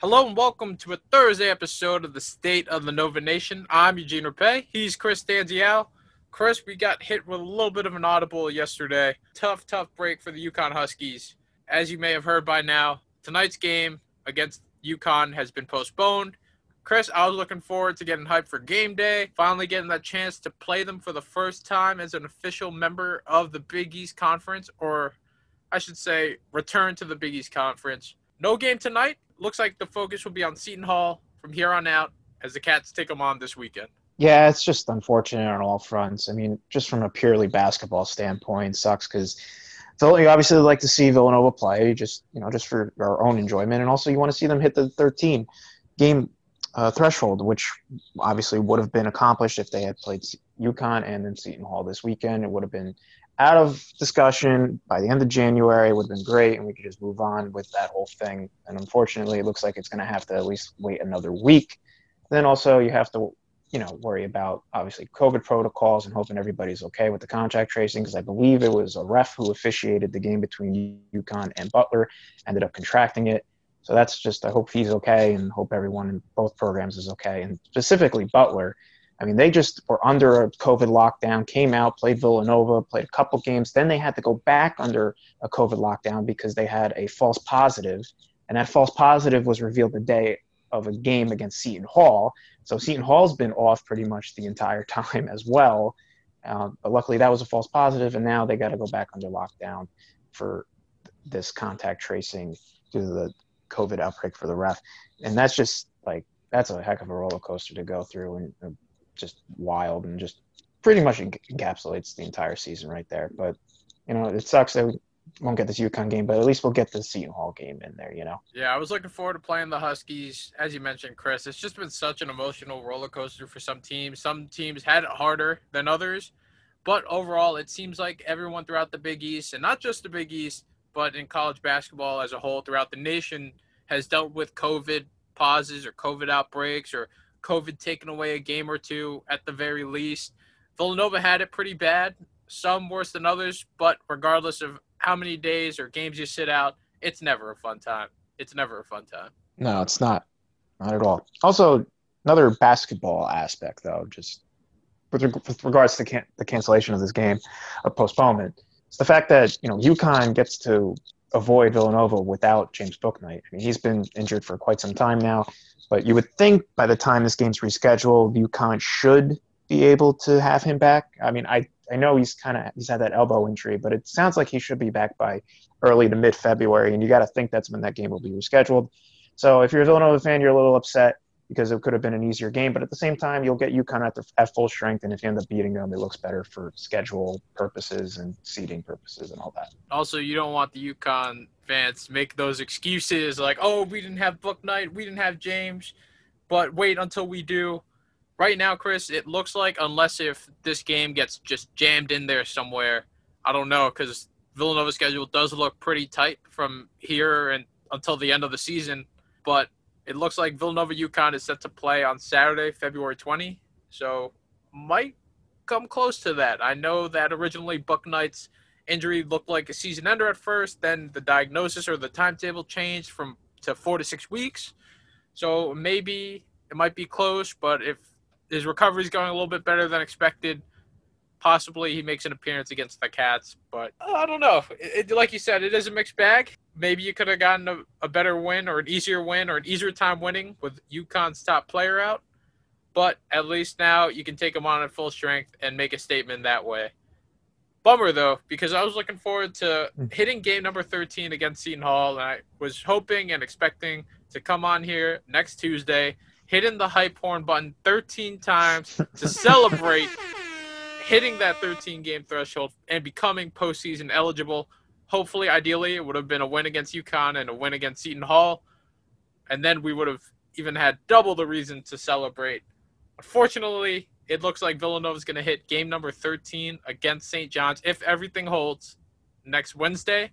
Hello and welcome to a Thursday episode of the State of the Nova Nation. I'm Eugene Rapay. He's Chris Danziel. Chris, we got hit with a little bit of an audible yesterday. Tough, tough break for the UConn Huskies. As you may have heard by now, tonight's game against UConn has been postponed. Chris, I was looking forward to getting hyped for game day, finally getting that chance to play them for the first time as an official member of the Big East Conference, or I should say, return to the Big East Conference. No game tonight, looks like the focus will be on Seton Hall from here on out as the Cats take them on this weekend. Yeah, it's just unfortunate on all fronts. I mean, just from a purely basketball standpoint, sucks because you obviously like to see Villanova play, just you know, just for our own enjoyment, and also you want to see them hit the 13 game uh, threshold, which obviously would have been accomplished if they had played UConn and then Seton Hall this weekend. It would have been out of discussion by the end of January. Would have been great, and we could just move on with that whole thing. And unfortunately, it looks like it's going to have to at least wait another week. Then also, you have to, you know, worry about obviously COVID protocols and hoping everybody's okay with the contact tracing. Because I believe it was a ref who officiated the game between UConn and Butler, ended up contracting it. So that's just I hope he's okay and hope everyone in both programs is okay, and specifically Butler I mean, they just were under a COVID lockdown, came out, played Villanova, played a couple games. Then they had to go back under a COVID lockdown because they had a false positive, and that false positive was revealed the day of a game against Seton Hall. So Seton Hall's been off pretty much the entire time as well. Uh, but luckily, that was a false positive, and now they got to go back under lockdown for this contact tracing due to the COVID outbreak for the ref. And that's just like that's a heck of a roller coaster to go through, and uh, just wild and just pretty much encapsulates the entire season right there. But you know, it sucks that we won't get this UConn game, but at least we'll get the Seton Hall game in there. You know. Yeah, I was looking forward to playing the Huskies. As you mentioned, Chris, it's just been such an emotional roller coaster for some teams. Some teams had it harder than others, but overall, it seems like everyone throughout the Big East, and not just the Big East, but in college basketball as a whole throughout the nation, has dealt with COVID pauses or COVID outbreaks or COVID taking away a game or two at the very least. Villanova had it pretty bad, some worse than others, but regardless of how many days or games you sit out, it's never a fun time. It's never a fun time. No, it's not. Not at all. Also, another basketball aspect, though, just with, with regards to can- the cancellation of this game, a postponement, it's the fact that, you know, UConn gets to avoid Villanova without James Bouknight. I mean, he's been injured for quite some time now. But you would think by the time this game's rescheduled, UConn should be able to have him back. I mean, I, I know he's kind of he's had that elbow injury, but it sounds like he should be back by early to mid February, and you got to think that's when that game will be rescheduled. So if you're a Villanova fan, you're a little upset because it could have been an easier game. But at the same time, you'll get UConn at, the, at full strength, and if you end up beating them, it looks better for schedule purposes and seeding purposes and all that. Also, you don't want the UConn fans to make those excuses like, "Oh, we didn't have Bouknight, we didn't have James," but wait until we do. Right now, Chris, it looks like unless if this game gets just jammed in there somewhere, I don't know because Villanova's schedule does look pretty tight from here and until the end of the season, but it looks like Villanova UConn is set to play on Saturday, February 20. So might come close to that. I know that originally Bouknight's injury looked like a season ender at first, then the diagnosis or the timetable changed from to four to six weeks. So maybe it might be close, but if his recovery is going a little bit better than expected, Possibly he makes an appearance against the Cats, but I don't know. It, it, like you said, it is a mixed bag. Maybe you could have gotten a, a better win or an easier win or an easier time winning with UConn's top player out. But at least now you can take them on at full strength and make a statement that way. Bummer though, because I was looking forward to hmm. hitting game number 13 against Seton Hall, and I was hoping and expecting to come on here next Tuesday, hitting the hype horn button 13 times to celebrate hitting that 13 game threshold and becoming postseason eligible. Hopefully, ideally, it would have been a win against UConn and a win against Seton Hall, and then we would have even had double the reason to celebrate. Unfortunately, it looks like Villanova is going to hit game number 13 against St. John's if everything holds next Wednesday.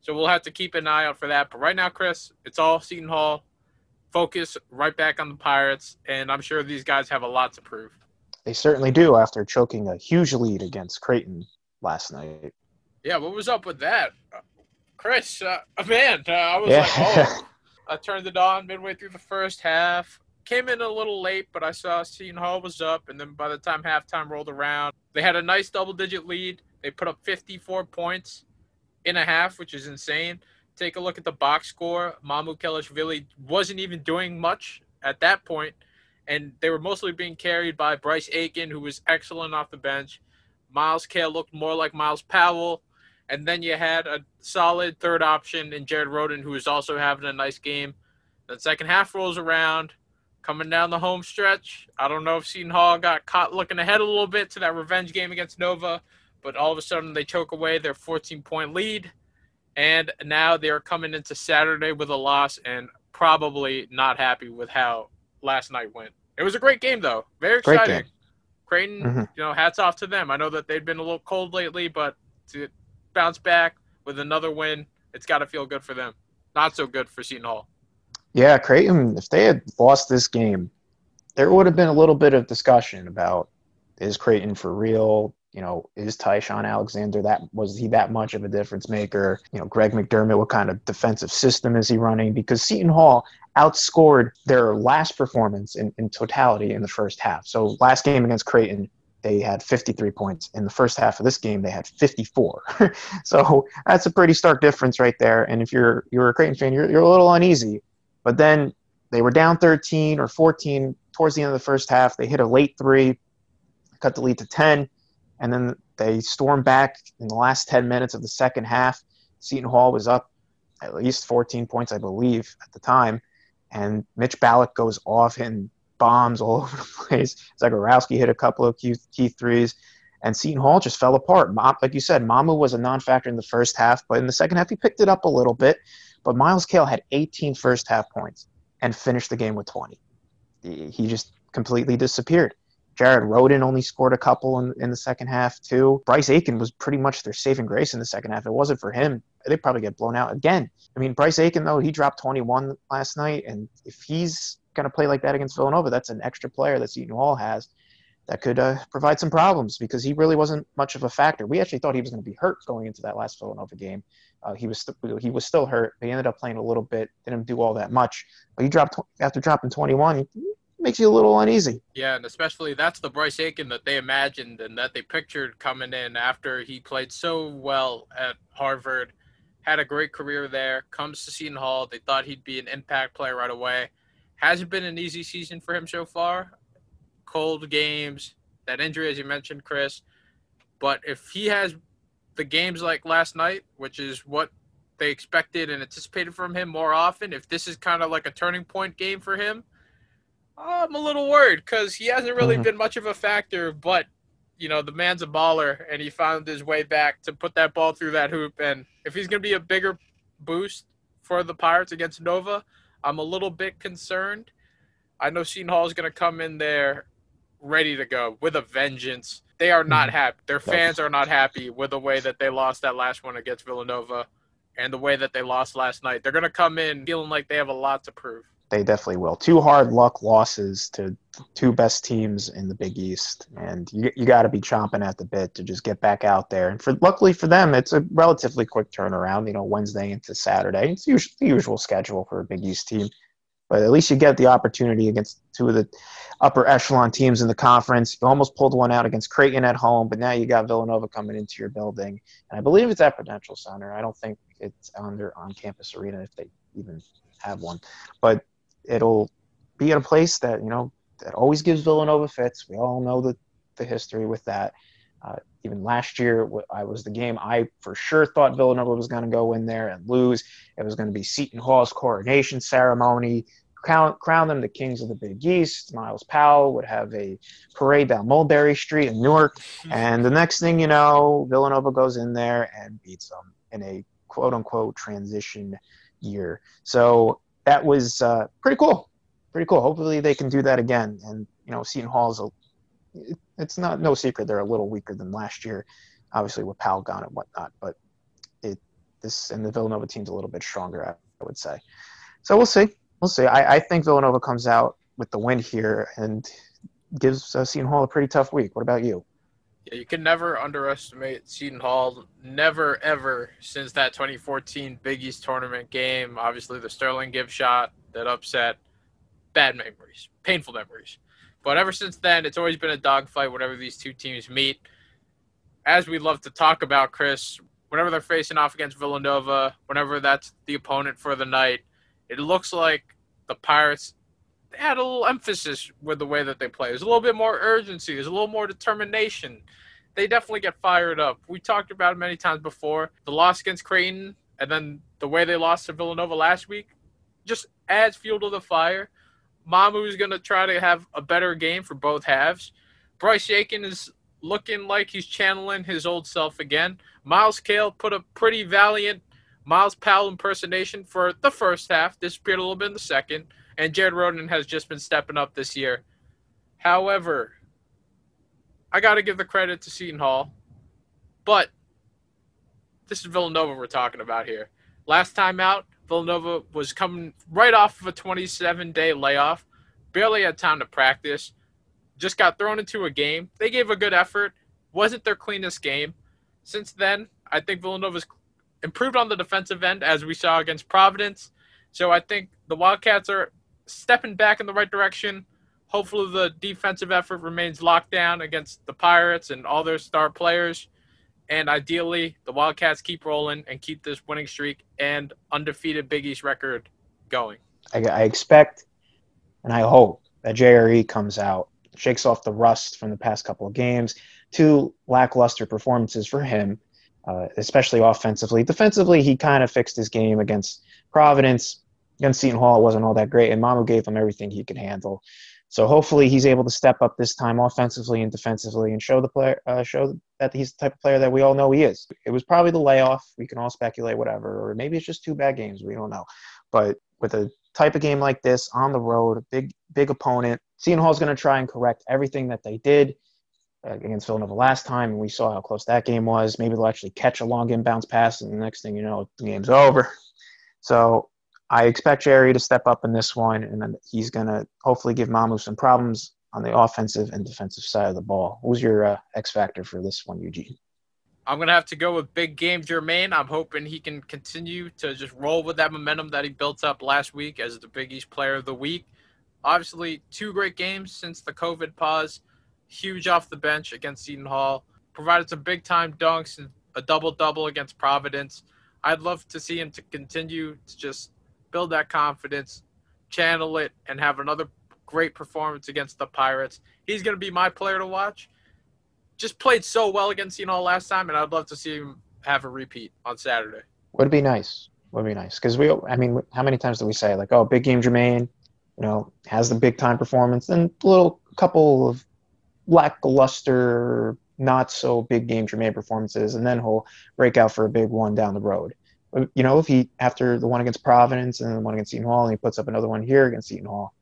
So we'll have to keep an eye out for that. But right now, Chris, it's all Seton Hall. Focus right back on the Pirates, and I'm sure these guys have a lot to prove. They certainly do after choking a huge lead against Creighton last night. Yeah, what was up with that? Chris, uh, man, uh, I was yeah. like, oh. I turned it on midway through the first half came in a little late, but I saw Seton Hall was up, and then by the time halftime rolled around, they had a nice double-digit lead. They put up 54 points in a half, which is insane. Take a look at the box score. Mamukelashvili wasn't even doing much at that point, and they were mostly being carried by Bryce Aiken, who was excellent off the bench. Myles Cale looked more like Myles Powell. And then you had a solid third option in Jared Rhoden, who was also having a nice game. The second half rolls around coming down the home stretch. I don't know if Seton Hall got caught looking ahead a little bit to that revenge game against Nova, but all of a sudden they choke away their 14 point lead. And now they're coming into Saturday with a loss and probably not happy with how last night went. It was a great game, though. Very exciting. Creighton, mm-hmm. you know, hats off to them. I know that they've been a little cold lately, but to bounce back with another win, it's got to feel good for them. Not so good for Seton Hall. Yeah, Creighton, if they had lost this game, there would have been a little bit of discussion about is Creighton for real? You know, is Ty-Shon Alexander that was he that much of a difference maker? You know, Greg McDermott, what kind of defensive system is he running? Because Seton Hall outscored their last performance in, in totality in the first half. So last game against Creighton, they had 53 points. In the first half of this game, they had 54. so that's a pretty stark difference right there. And if you're you're a Creighton fan, you're, you're a little uneasy but then they were down 13 or 14 towards the end of the first half. They hit a late three, cut the lead to 10, and then they stormed back in the last 10 minutes of the second half. Seton Hall was up at least 14 points, I believe, at the time. And Mitch Ballock goes off and bombs all over the place. Zegarowski hit a couple of key, threes. And Seton Hall just fell apart. Like you said, Mamu was a non factor in the first half, but in the second half, he picked it up a little bit. But Myles Cale had 18 first half points and finished the game with 20. He just completely disappeared. Jared Rhoden only scored a couple in, in the second half, too. Bryce Aiken was pretty much their saving grace in the second half. If it wasn't for him, they'd probably get blown out again. I mean, Bryce Aiken, though, he dropped 21 last night. And if he's going to play like that against Villanova, that's an extra player that Seton Hall has that could uh, provide some problems because he really wasn't much of a factor. We actually thought he was going to be hurt going into that last Villanova game. Uh, he was st- he was still hurt. He ended up playing a little bit, didn't do all that much. But he dropped after dropping 21. Makes you a little uneasy. Yeah, and especially that's the Bryce Aiken that they imagined and that they pictured coming in after he played so well at Harvard, had a great career there, comes to Seton Hall. They thought he'd be an impact player right away. Hasn't been an easy season for him so far cold games, that injury, as you mentioned, Chris. But if he has the games like last night, which is what they expected and anticipated from him more often, if this is kind of like a turning point game for him, I'm a little worried because he hasn't really mm-hmm. been much of a factor. But you know, the man's a baller, and he found his way back to put that ball through that hoop. And if he's going to be a bigger boost for the Pirates against Nova, I'm a little bit concerned. I know Seton Hall is going to come in there ready to go with a vengeance. They are not mm-hmm. happy. Their fans are not happy with the way that they lost that last one against Villanova and the way that they lost last night. They're going to come in feeling like they have a lot to prove. They definitely will. Two hard luck losses to two best teams in the Big East, and you you got to be chomping at the bit to just get back out there. And for luckily for them, it's a relatively quick turnaround. You know, Wednesday into Saturday. It's usually the usual schedule for a Big East team. but at least you get the opportunity against two of the upper echelon teams in the conference. You almost pulled one out against Creighton at home, but now you got Villanova coming into your building, and I believe it's at Prudential Center. I don't think it's on their on-campus arena if they even have one, but it'll be at a place that you know that always gives Villanova fits. We all know the the history with that. Uh, even last year, I was the game I for sure thought Villanova was going to go in there and lose. It was going to be Seton Hall's coronation ceremony crown, crown them the kings of the Big East. Myles Powell would have a parade down Mulberry Street in Newark. And the next thing you know, Villanova goes in there and beats them in a quote unquote transition year. So that was uh, pretty cool. Pretty cool. Hopefully they can do that again. And, you know, Seton Hall's a, it's not no secret they're a little weaker than last year, obviously with Powell gone and whatnot. But it, this, and the Villanova team's a little bit stronger, I would say. So we'll see we'll see. I, I think Villanova comes out with the win here and gives uh, Seton Hall a pretty tough week. What about you? Yeah, you can never underestimate Seton Hall. Never, ever since that 2014 Big East tournament game. Obviously, the Sterling Gibbs shot that upset. Bad memories, painful memories. But ever since then, it's always been a dogfight whenever these two teams meet. As we love to talk about, Chris, whenever they're facing off against Villanova, whenever that's the opponent for the night, it looks like the Pirates had a little emphasis with the way that they play. There's a little bit more urgency. There's a little more determination. They definitely get fired up. We talked about it many times before. The loss against Creighton and then the way they lost to Villanova last week just adds fuel to the fire. Mamu is going to try to have a better game for both halves. Bryce Aiken is looking like he's channeling his old self again. Myles Cale put a pretty valiant Myles Powell impersonation for the first half, disappeared a little bit in the second, and Jared Rhoden has just been stepping up this year. However, I got to give the credit to Seton Hall, but this is Villanova we're talking about here. Last time out, Villanova was coming right off of a 27 day layoff, barely had time to practice, just got thrown into a game. They gave a good effort, wasn't their cleanest game. Since then, I think Villanova's improved on the defensive end as we saw against Providence. So I think the Wildcats are stepping back in the right direction. Hopefully, the defensive effort remains locked down against the Pirates and all their star players. And ideally, the Wildcats keep rolling and keep this winning streak and undefeated Big East record going. I, I expect and I hope that JRE comes out, shakes off the rust from the past couple of games, two lackluster performances for him, uh, especially offensively. Defensively, he kind of fixed his game against Providence. Against Seton Hall, it wasn't all that great, and Mamu gave him everything he could handle. So hopefully, he's able to step up this time offensively and defensively, and show the player, uh, show that he's the type of player that we all know he is. It was probably the layoff. We can all speculate, whatever, or maybe it's just two bad games. We don't know. But with a type of game like this on the road, big big opponent, Seton Hall's going to try and correct everything that they did against Villanova last time, and we saw how close that game was. Maybe they'll actually catch a long inbounds pass, and the next thing you know, the game's over. So I expect Jerry to step up in this one, and then he's going to hopefully give Mamu some problems on the offensive and defensive side of the ball. Who's your uh, X factor for this one, Eugene? I'm gonna have to go with big game Jermaine. I'm hoping he can continue to just roll with that momentum that he built up last week as the Big East Player of the Week. Obviously, two great games since the COVID pause huge off the bench against Seton Hall. Provided some big time dunks and a double double against Providence. I'd love to see him to continue to just build that confidence, channel it, and have another great performance against the Pirates. He's going to be my player to watch. Just played so well against Seton Hall last time, and I'd love to see him have a repeat on Saturday. Would be nice. Would be nice because we. I mean, how many times do we say like, "Oh, big game, Jermaine"? You know, has the big time performance, and a little couple of lackluster, not so big game Jermaine performances, and then he'll break out for a big one down the road. You know, if he after the one against Providence and the one against Seton Hall, and he puts up another one here against Seton Hall,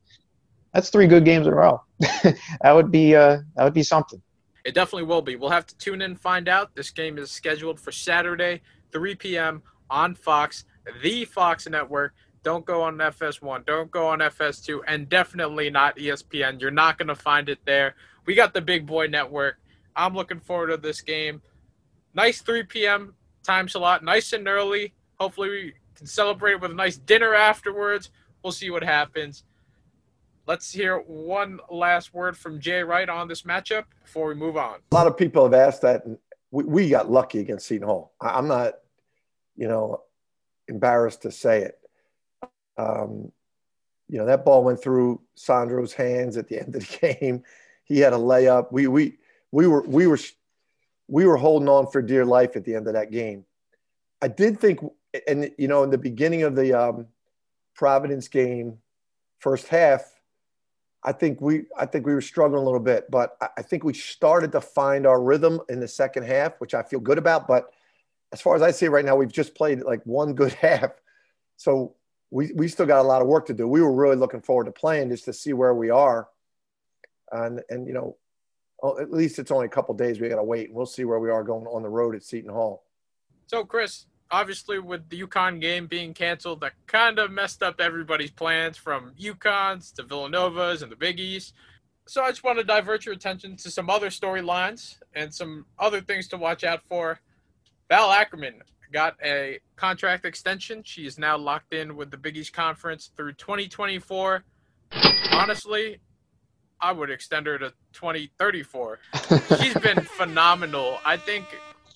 that's three good games in a row. that would be uh, that would be something. It definitely will be. We'll have to tune in and find out. This game is scheduled for Saturday, 3 p.m. on Fox, the Fox Network. Don't go on FS1. Don't go on FS2, and definitely not ESPN. You're not going to find it there we got the big boy network. I'm looking forward to this game. Nice 3 p.m. time slot, nice and early. Hopefully, we can celebrate with a nice dinner afterwards. We'll see what happens. Let's hear one last word from Jay Wright on this matchup before we move on. A lot of people have asked that, and we, we got lucky against Seton Hall. I, am not, you know, embarrassed to say it. Um, you know, that ball went through Sandro's hands at the end of the game. He had a layup. We we we were we were we were holding on for dear life at the end of that game. I did think, and you know, in the beginning of the um, Providence game, first half, I think we I think we were struggling a little bit, but I, I think we started to find our rhythm in the second half, which I feel good about. But as far as I see right now, we've just played like one good half, so we we still got a lot of work to do. We were really looking forward to playing just to see where we are, and and you know, Oh, at least it's only a couple days. We got to wait, we'll see where we are going on the road at Seton Hall. So, Chris, obviously with the UConn game being canceled, that kind of messed up everybody's plans from UConn's to Villanova's and the Big East. So I just want to divert your attention to some other storylines and some other things to watch out for. Val Ackerman got a contract extension. She is now locked in with the Big East Conference through 2024. Honestly, I would extend her to 2034. She's been phenomenal. I think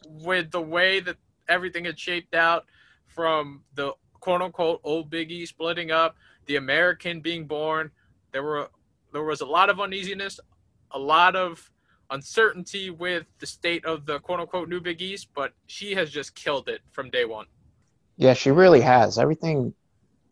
with the way that everything had shaped out from the quote unquote old biggie splitting up, the American being born. There were there was a lot of uneasiness, a lot of uncertainty with the state of the quote unquote new Big East, but she has just killed it from day one. Yeah, she really has. Everything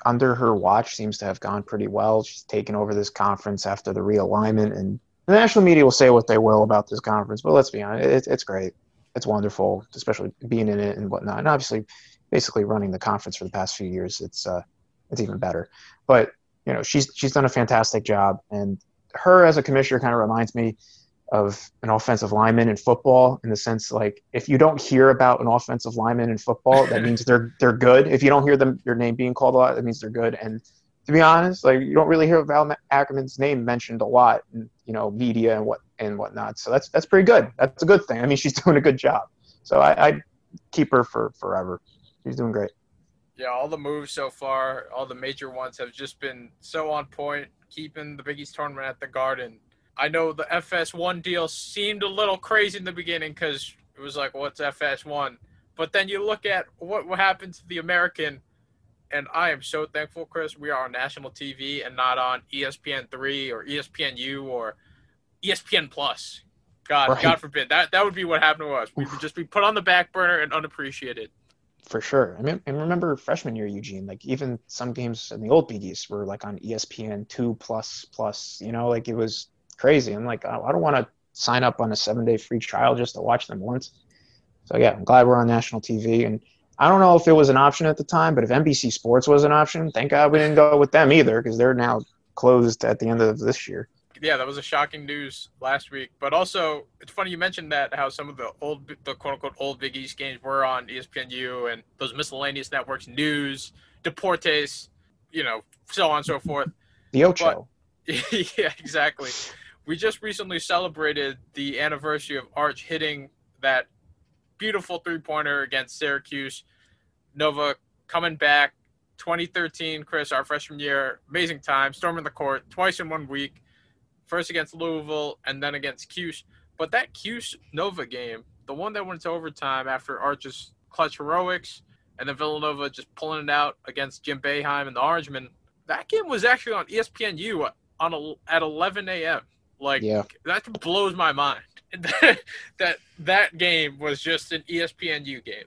under her watch seems to have gone pretty well. She's taken over this conference after the realignment, and the national media will say what they will about this conference, but let's be honest, it, it's great it's wonderful, especially being in it and whatnot. And obviously, basically running the conference for the past few years, it's uh, it's even better. But you know, she's she's done a fantastic job, and her as a commissioner kind of reminds me of an offensive lineman in football in the sense like if you don't hear about an offensive lineman in football, that means they're they're good. If you don't hear them your name being called a lot, that means they're good. And to be honest, like you don't really hear Val Ackerman's name mentioned a lot in you know media and what and whatnot. So that's that's pretty good. That's a good thing. I mean, she's doing a good job. So I, I keep her for forever. She's doing great. Yeah, all the moves so far, all the major ones have just been so on point, keeping the Big East tournament at the Garden. I know the FS1 deal seemed a little crazy in the beginning because it was like, what's FS1? But then you look at what, what happened to the American, and I am so thankful, Chris. We are on national TV and not on ESPN3 or ESPNU or ESPN Plus. God, right. God forbid that that would be what happened to us. We would just be put on the back burner and unappreciated. For sure. I mean, and remember freshman year, Eugene. Like even some games in the old Big East were like on ESPN two plus plus. You know, like it was crazy. I'm like, oh, I don't want to sign up on a seven day free trial just to watch them once. So yeah, I'm glad we're on national TV. And I don't know if it was an option at the time, but if NBC Sports was an option, thank God we didn't go with them either because they're now closed at the end of this year yeah, that was a shocking news last week. But also, it's funny you mentioned that how some of the old, the quote unquote old Big East games were on ESPNU and those miscellaneous networks, news, Deportes, you know, so on and so forth. The Ocho. But, yeah, exactly. We just recently celebrated the anniversary of Arch hitting that beautiful three pointer against Syracuse. Nova coming back 2013, Chris, our freshman year, amazing time, storming the court twice in one week first against Louisville and then against Cuse. But that Cuse Nova game, the one that went to overtime after Arch's clutch heroics and then Villanova just pulling it out against Jim Boeheim and the Orangemen, that game was actually on ESPNU at 11 a.m. Like yeah. that blows my mind. that that game was just an ESPNU game.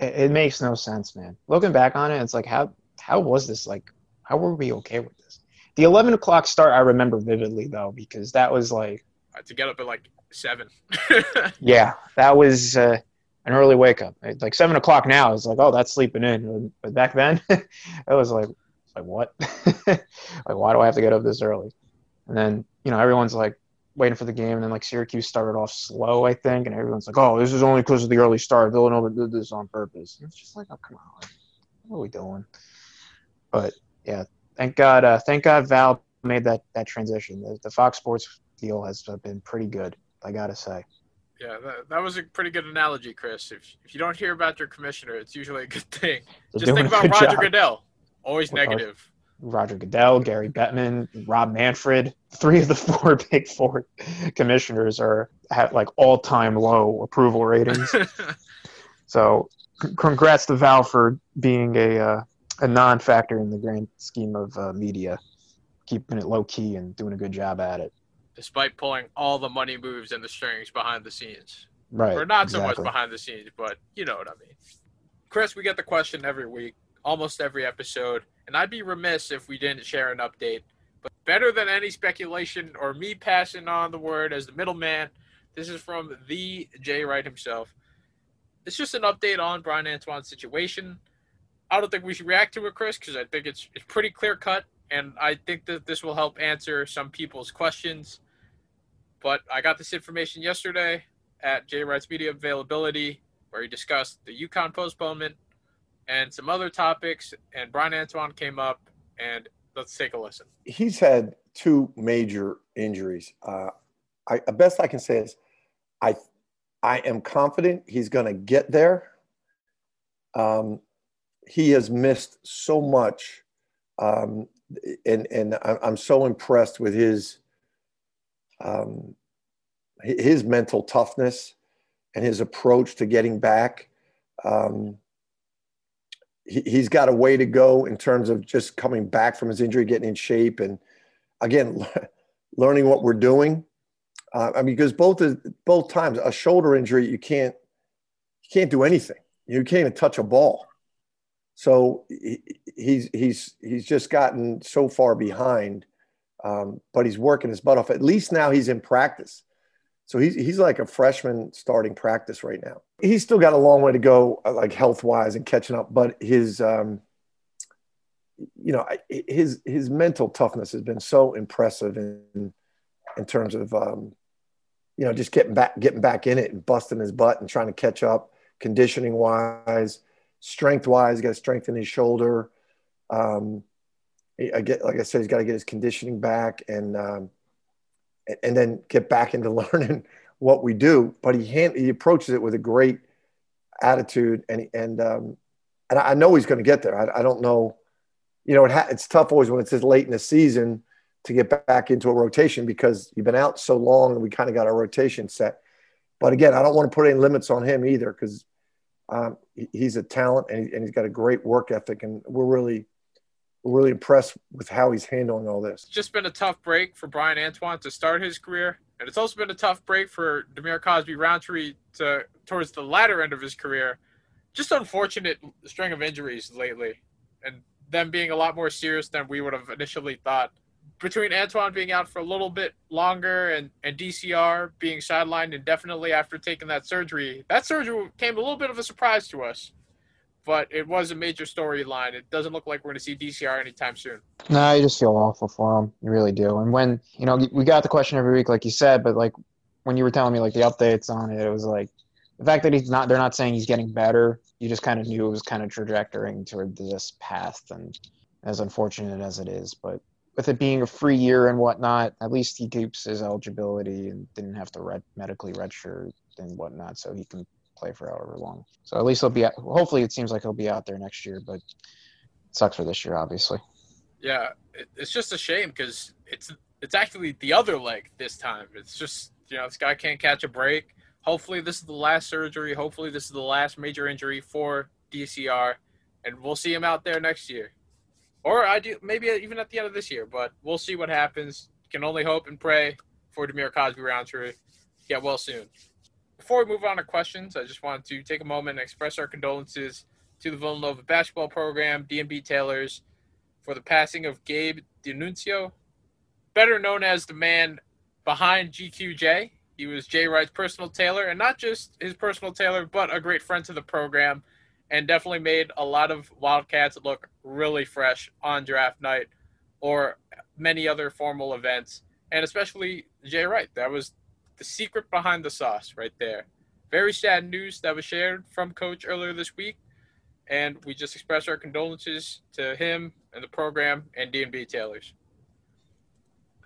It, it makes no sense, man. Looking back on it, it's like how how was this like? How were we okay with this? The 11 o'clock start I remember vividly though because that was like I had to get up at like seven. yeah, that was uh, an early wake up. Like seven o'clock now is like oh that's sleeping in, but back then it was like like what? like why do I have to get up this early? And then you know everyone's like waiting for the game, and then like Syracuse started off slow, I think, and everyone's like, "Oh, this is only because of the early start. Villanova did this on purpose." And it's just like, "Oh, come on, what are we doing?" But yeah, thank God, uh, thank God Val made that that transition. The, the, Fox Sports deal has been pretty good. I gotta say. Yeah, that, that was a pretty good analogy, Chris. If if you don't hear about your commissioner, it's usually a good thing. They're Just think about Roger job. Goodell, always negative. Roger Goodell, Gary Bettman, Rob Manfred. Three of the four big four commissioners are at like all time low approval ratings. so, c- congrats to Val for being a uh, a non factor in the grand scheme of uh, media, keeping it low key and doing a good job at it. Despite pulling all the money moves and the strings behind the scenes. Right. or not so much behind the scenes, but you know what I mean. Chris, we get the question every week, almost every episode, and I'd be remiss if we didn't share an update. But better than any speculation or me passing on the word as the middleman, this is from the Jay Wright himself. It's just an update on Bryan Antoine's situation. I don't think we should react to it, Chris, because I think it's it's pretty clear cut, and I think that this will help answer some people's questions. But I got this information yesterday at Jay Wright's media availability, where he discussed the UConn postponement and some other topics. And Bryan Antoine came up, and let's take a listen. He's had two major injuries. Uh, I, the best I can say is, I, I am confident he's going to get there. Um, he has missed so much, um, and and I'm so impressed with his um, his mental toughness and his approach to getting back. Um, he, he's got a way to go in terms of just coming back from his injury, getting in shape, and again, learning what we're doing. Uh, I mean, because both both times a shoulder injury, you can't you can't do anything. You can't even touch a ball. So he, he's he's he's just gotten so far behind, um, but he's working his butt off. At least now he's in practice. So he's he's like a freshman starting practice right now. He's still got a long way to go, uh, like health wise and catching up. But his, um, you know, his his mental toughness has been so impressive in in terms of, um, you know, just getting back getting back in it and busting his butt and trying to catch up, conditioning wise, strength wise. Got to strengthen his shoulder. Um, I get like I said, he's got to get his conditioning back and. Um, and- then get back into learning what we do. But he hand, he approaches it with a great attitude, and and um, and I know he's going to get there. I, I don't know, you know, it ha- it's tough always when it's this late in the season to get back into a rotation because you've been out so long and we kind of got our rotation set. But again, I don't want to put any limits on him either because um, he's a talent and, he, he's got a great work ethic, and we're really really impressed with how he's handling all this. It's just been a tough break for Bryan Antoine to start his career, and it's also been a tough break for Dhamir Cosby Roundtree to towards the latter end of his career. Just unfortunate string of injuries lately, and them being a lot more serious than we would have initially thought. Between Antoine being out for a little bit longer and, and DCR being sidelined indefinitely after taking that surgery, that surgery came a little bit of a surprise to us. But it was a major storyline. It doesn't look like we're going to see DCR anytime soon. No, you just feel awful for him. You really do. And when you know we got the question every week, like you said, but like when you were telling me like the updates on it, it was like the fact that he's not. They're not saying he's getting better. You just kind of knew it was kind of trajectorying toward this path, and as unfortunate as it is, but with it being a free year and whatnot, at least he keeps his eligibility and didn't have to red, medically redshirt and whatnot, so he can play for however long. So at least he'll be. Hopefully, it seems like he'll be out there next year, but sucks for this year, obviously. Yeah, it's just a shame because it's it's actually the other leg this time. It's just you know this guy can't catch a break. Hopefully this is the last surgery. Hopefully this is the last major injury for DCR, and we'll see him out there next year, or I do maybe even at the end of this year. But we'll see what happens. Can only hope and pray for Dhamir Cosby Roundtree. Get well soon. Before we move on to questions, I just wanted to take a moment and express our condolences to the Villanova basketball program, D&B Tailors, for the passing of Gabe D'Annunzio, better known as the man behind GQJ. He was Jay Wright's personal tailor, and not just his personal tailor, but a great friend to the program, and definitely made a lot of Wildcats look really fresh on draft night or many other formal events, and especially Jay Wright. That was the secret behind the sauce right there. Very sad news that was shared from Coach earlier this week, and we just express our condolences to him and the program and D&B Tailors.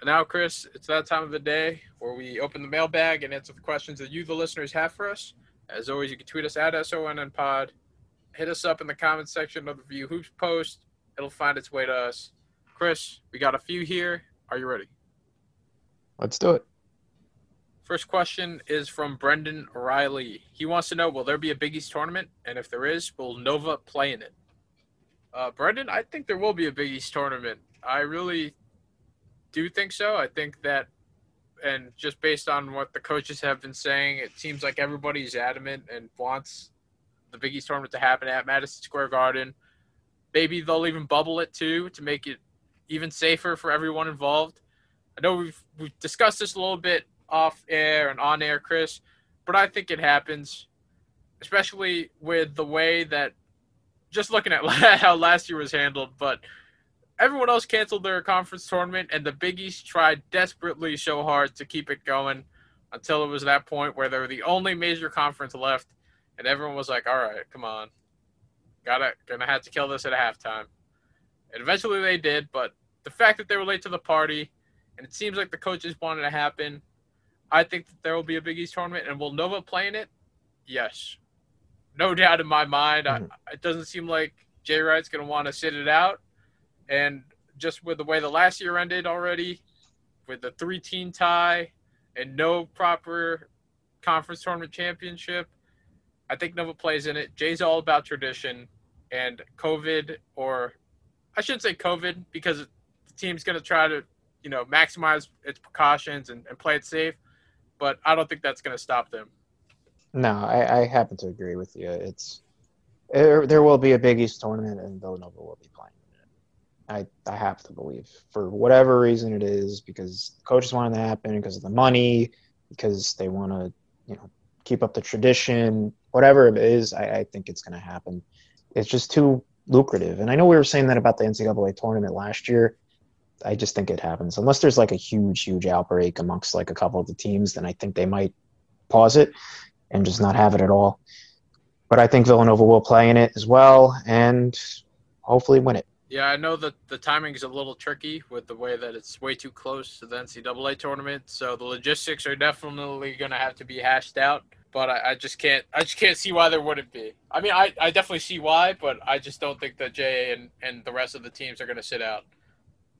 And now, Chris, it's that time of the day where we open the mailbag and answer the questions that you, the listeners, have for us. As always, you can tweet us at SONN Pod. Hit us up in the comments section of the VU Hoops post. It'll find its way to us. Chris, we got a few here. Are you ready? Let's do it. First question is from Brendan Riley. He wants to know Will there be a Big East tournament? And if there is, will Nova play in it? Uh, Brendan, I think there will be a Big East tournament. I really do think so. I think that, and just based on what the coaches have been saying, it seems like everybody's adamant and wants the Big East tournament to happen at Madison Square Garden. Maybe they'll even bubble it too to make it even safer for everyone involved. I know we've we've discussed this a little bit off air and on air, Chris, but I think it happens, especially with the way that just looking at how last year was handled, but everyone else canceled their conference tournament, and the Big East tried desperately so hard to keep it going until it was that point where they were the only major conference left, and everyone was like, "All right, come on, gotta gonna have to kill this at halftime." And eventually they did, but the fact that they were late to the party, and it seems like the coaches wanted to happen, I think that there will be a Big East tournament, and will Nova play in it? Yes, no doubt in my mind. Mm-hmm. I, it doesn't seem like Jay Wright's going to want to sit it out, and just with the way the last year ended already, with the three-team tie and no proper conference tournament championship, I think Nova plays in it. Jay's all about tradition, and COVID, or I shouldn't say COVID, because the team's going to try to, you know, maximize its precautions and, and play it safe but I don't think that's going to stop them. No, I, I, happen to agree with you. It's there, there will be a Big East tournament, and Villanova will be playing it. I I have to believe for whatever reason it is because the coaches want it to happen because of the money, because they want to you know keep up the tradition, whatever it is. I, I think it's going to happen. It's just too lucrative, and I know we were saying that about the NCAA tournament last year I just think it happens unless there's like a huge, huge outbreak amongst like a couple of the teams. Then I think they might pause it and just not have it at all. But I think Villanova will play in it as well and hopefully win it. Yeah, I know that the timing is a little tricky with the way that it's way too close to the NCAA tournament. So the logistics are definitely going to have to be hashed out. But I, I, just can't. I just can't see why there wouldn't be. I mean, I, I definitely see why, but I just don't think that JA and, and the rest of the teams are going to sit out.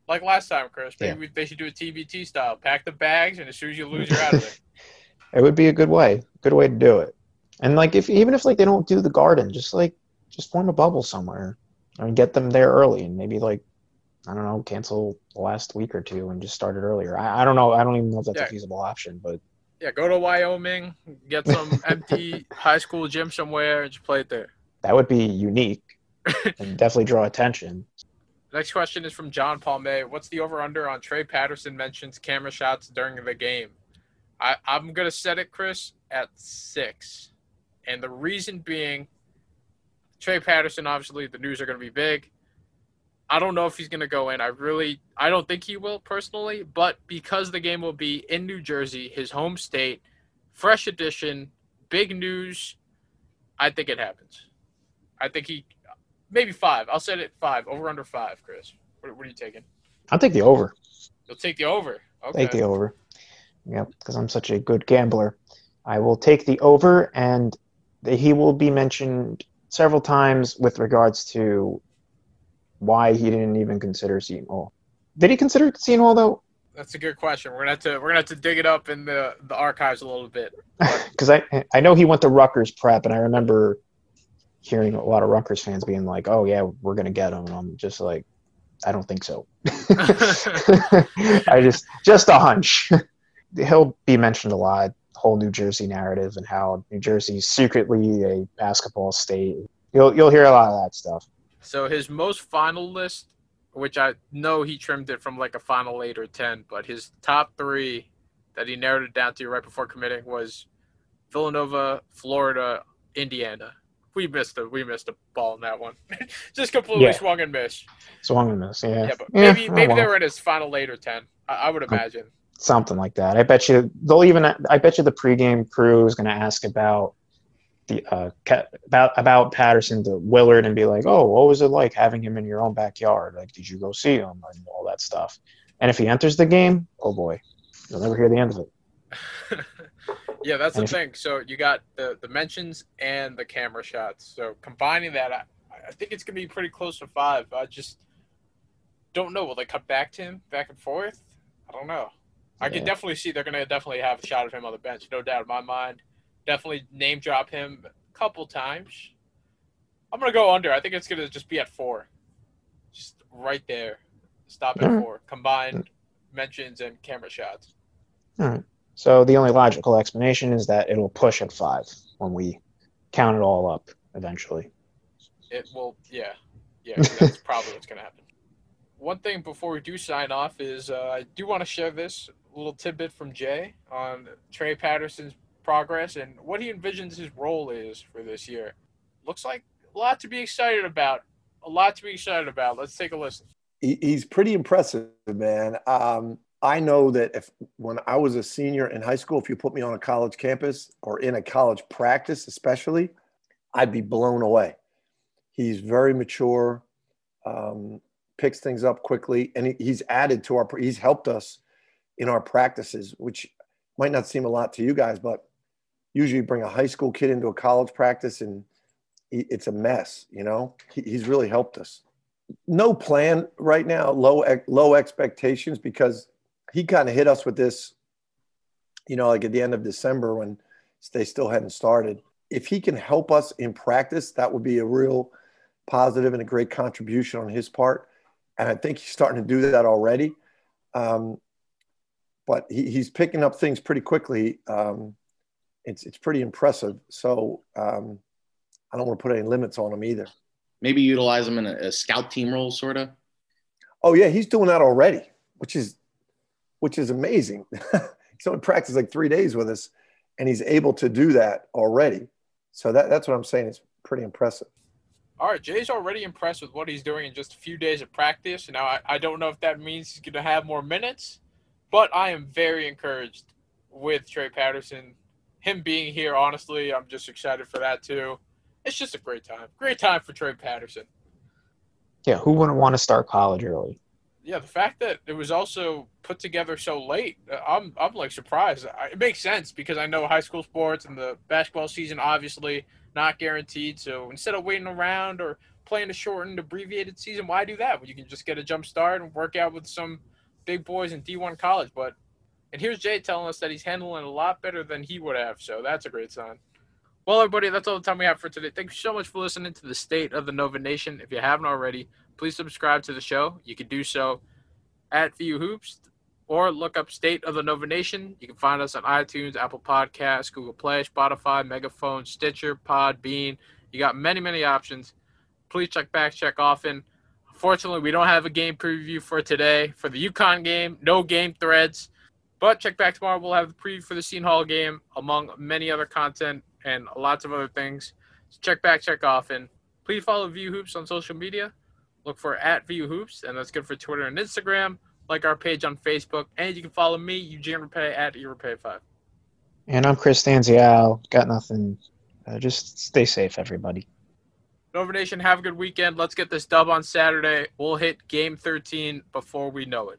Like last time, Chris. Maybe yeah. they should do a TBT style. Pack the bags, and as soon as you lose, you're out of there. it would be a good way, good way to do it. And like, if even if like they don't do the garden, just like just form a bubble somewhere and get them there early, and maybe like I don't know, cancel the last week or two and just start it earlier. I, I don't know. I don't even know if that's yeah. a feasible option, but yeah, go to Wyoming, get some empty high school gym somewhere, and just play it there. That would be unique and definitely draw attention. Next question is from John Palme. What's the over under on Trey Patterson mentions camera shots during the game? I, I'm going to set it, Chris, at six. And the reason being, Trey Patterson, obviously, the news are going to be big. I don't know if he's going to go in. I really, I don't think he will personally, but because the game will be in New Jersey, his home state, fresh edition, big news, I think it happens. I think he maybe five. I'll set it five. Over under five, Chris. What, what are you taking? I'll take the over. You'll take the over. Okay. Take the over. Yep, because I'm such a good gambler. I will take the over, and he will be mentioned several times with regards to why he didn't even consider Seton Hall. Did he consider Seton Hall though? That's a good question. We're gonna have to we're gonna have to dig it up in the the archives a little bit. Because I I know he went to Rutgers prep, and I remember hearing a lot of Rutgers fans being like, "Oh yeah, we're gonna get him," and I'm just like, I don't think so. I just just a hunch. He'll be mentioned a lot. Whole New Jersey narrative and how New Jersey's secretly a basketball state. You'll you'll hear a lot of that stuff. So his most final list, which I know he trimmed it from like a final eight or ten, but his top three that he narrowed it down to right before committing was Villanova, Florida, Indiana we missed a we missed a ball in that one. Just completely yeah. swung and missed. Swung and missed. Yeah. Yeah, but maybe yeah, oh, maybe they were in his final eight or ten. I, I would imagine. Something like that. I bet you they'll even. I bet you the pregame crew is going to ask about the uh about about Patterson to Willard and be like, "Oh, what was it like having him in your own backyard? Like, did you go see him and all that stuff?" And if he enters the game, oh boy, you'll never hear the end of it. Yeah, that's the thing. So you got the the mentions and the camera shots. So combining that, I, I think it's gonna be pretty close to five. I just don't know. Will they cut back to him back and forth? I don't know. I can definitely see they're going to definitely have a shot of him on the bench, no doubt in my mind. Definitely name drop him a couple times. I'm going to go under. I think it's going to just be at four. Just right there. Stop at Alright. four. Combined mentions and camera shots. All right. So the only logical explanation is that it'll push at five when we count it all up eventually. It will, yeah. Yeah, that's probably what's going to happen. One thing before we do sign off is uh, I do want to share this little tidbit from Jay on Trey Patterson's progress and what he envisions his role is for this year. Looks like a lot to be excited about. A lot to be excited about. Let's take a listen. he's pretty impressive, man. Um, I know that if when I was a senior in high school, if you put me on a college campus or in a college practice, especially, I'd be blown away. He's very mature, um, picks things up quickly, and he, he's added to our. He's helped us in our practices, which might not seem a lot to you guys, but usually bring a high school kid into a college practice and it's a mess. You know, he, he's really helped us no plan right now, low low expectations because he kind of hit us with this, you know, like at the end of December when they still hadn't started. If he can help us in practice, that would be a real positive and a great contribution on his part. And I think he's starting to do that already. Um, but he, he's picking up things pretty quickly. Um, it's it's pretty impressive. So um, I don't want to put any limits on him either. Maybe utilize him in a, a scout team role, sort of. Oh yeah, he's doing that already, which is which is amazing. he's only practiced like three days with us, and he's able to do that already. So that, that's what I'm saying. It's pretty impressive. All right, Jay's already impressed with what he's doing in just a few days of practice. Now, I, I don't know if that means he's going to have more minutes, but I am very encouraged with Trey Patterson. Him being here, honestly, I'm just excited for that too. It's just a great time. Great time for Trey Patterson. Yeah, who wouldn't want to start college early? Yeah, the fact that it was also put together so late, uh, I'm I'm like surprised. It makes sense because I know high school sports and the basketball season obviously not guaranteed. So instead of waiting around or playing a shortened, abbreviated season, why do that when you can just get a jump start and work out with some big boys in D1 college? But and here's Jay telling us that he's handling a lot better than he would have. So that's a great sign. Well, everybody, that's all the time we have for today. Thank you so much for listening to the State of the Nova Nation. If you haven't already, please subscribe to the show. You can do so at VU Hoops or look up State of the Nova Nation. You can find us on iTunes, Apple Podcasts, Google Play, Spotify, Megaphone, Stitcher, Podbean. You got many, many options. Please check back, check often. Unfortunately, we don't have a game preview for today for the UConn game. No game threads. But check back tomorrow. We'll have the preview for the Seton Hall game, among many other content and lots of other things. So check back, check often. Please follow VU Hoops on social media. Look for at VU Hoops, and that's good for Twitter and Instagram. Like our page on Facebook, and you can follow me, Eugene Repay, at ERepay5. And I'm Chris Stanzial. Got nothing. Uh, just stay safe, everybody. Nova Nation, have a good weekend. Let's get this dub on Saturday. We'll hit game 13 before we know it.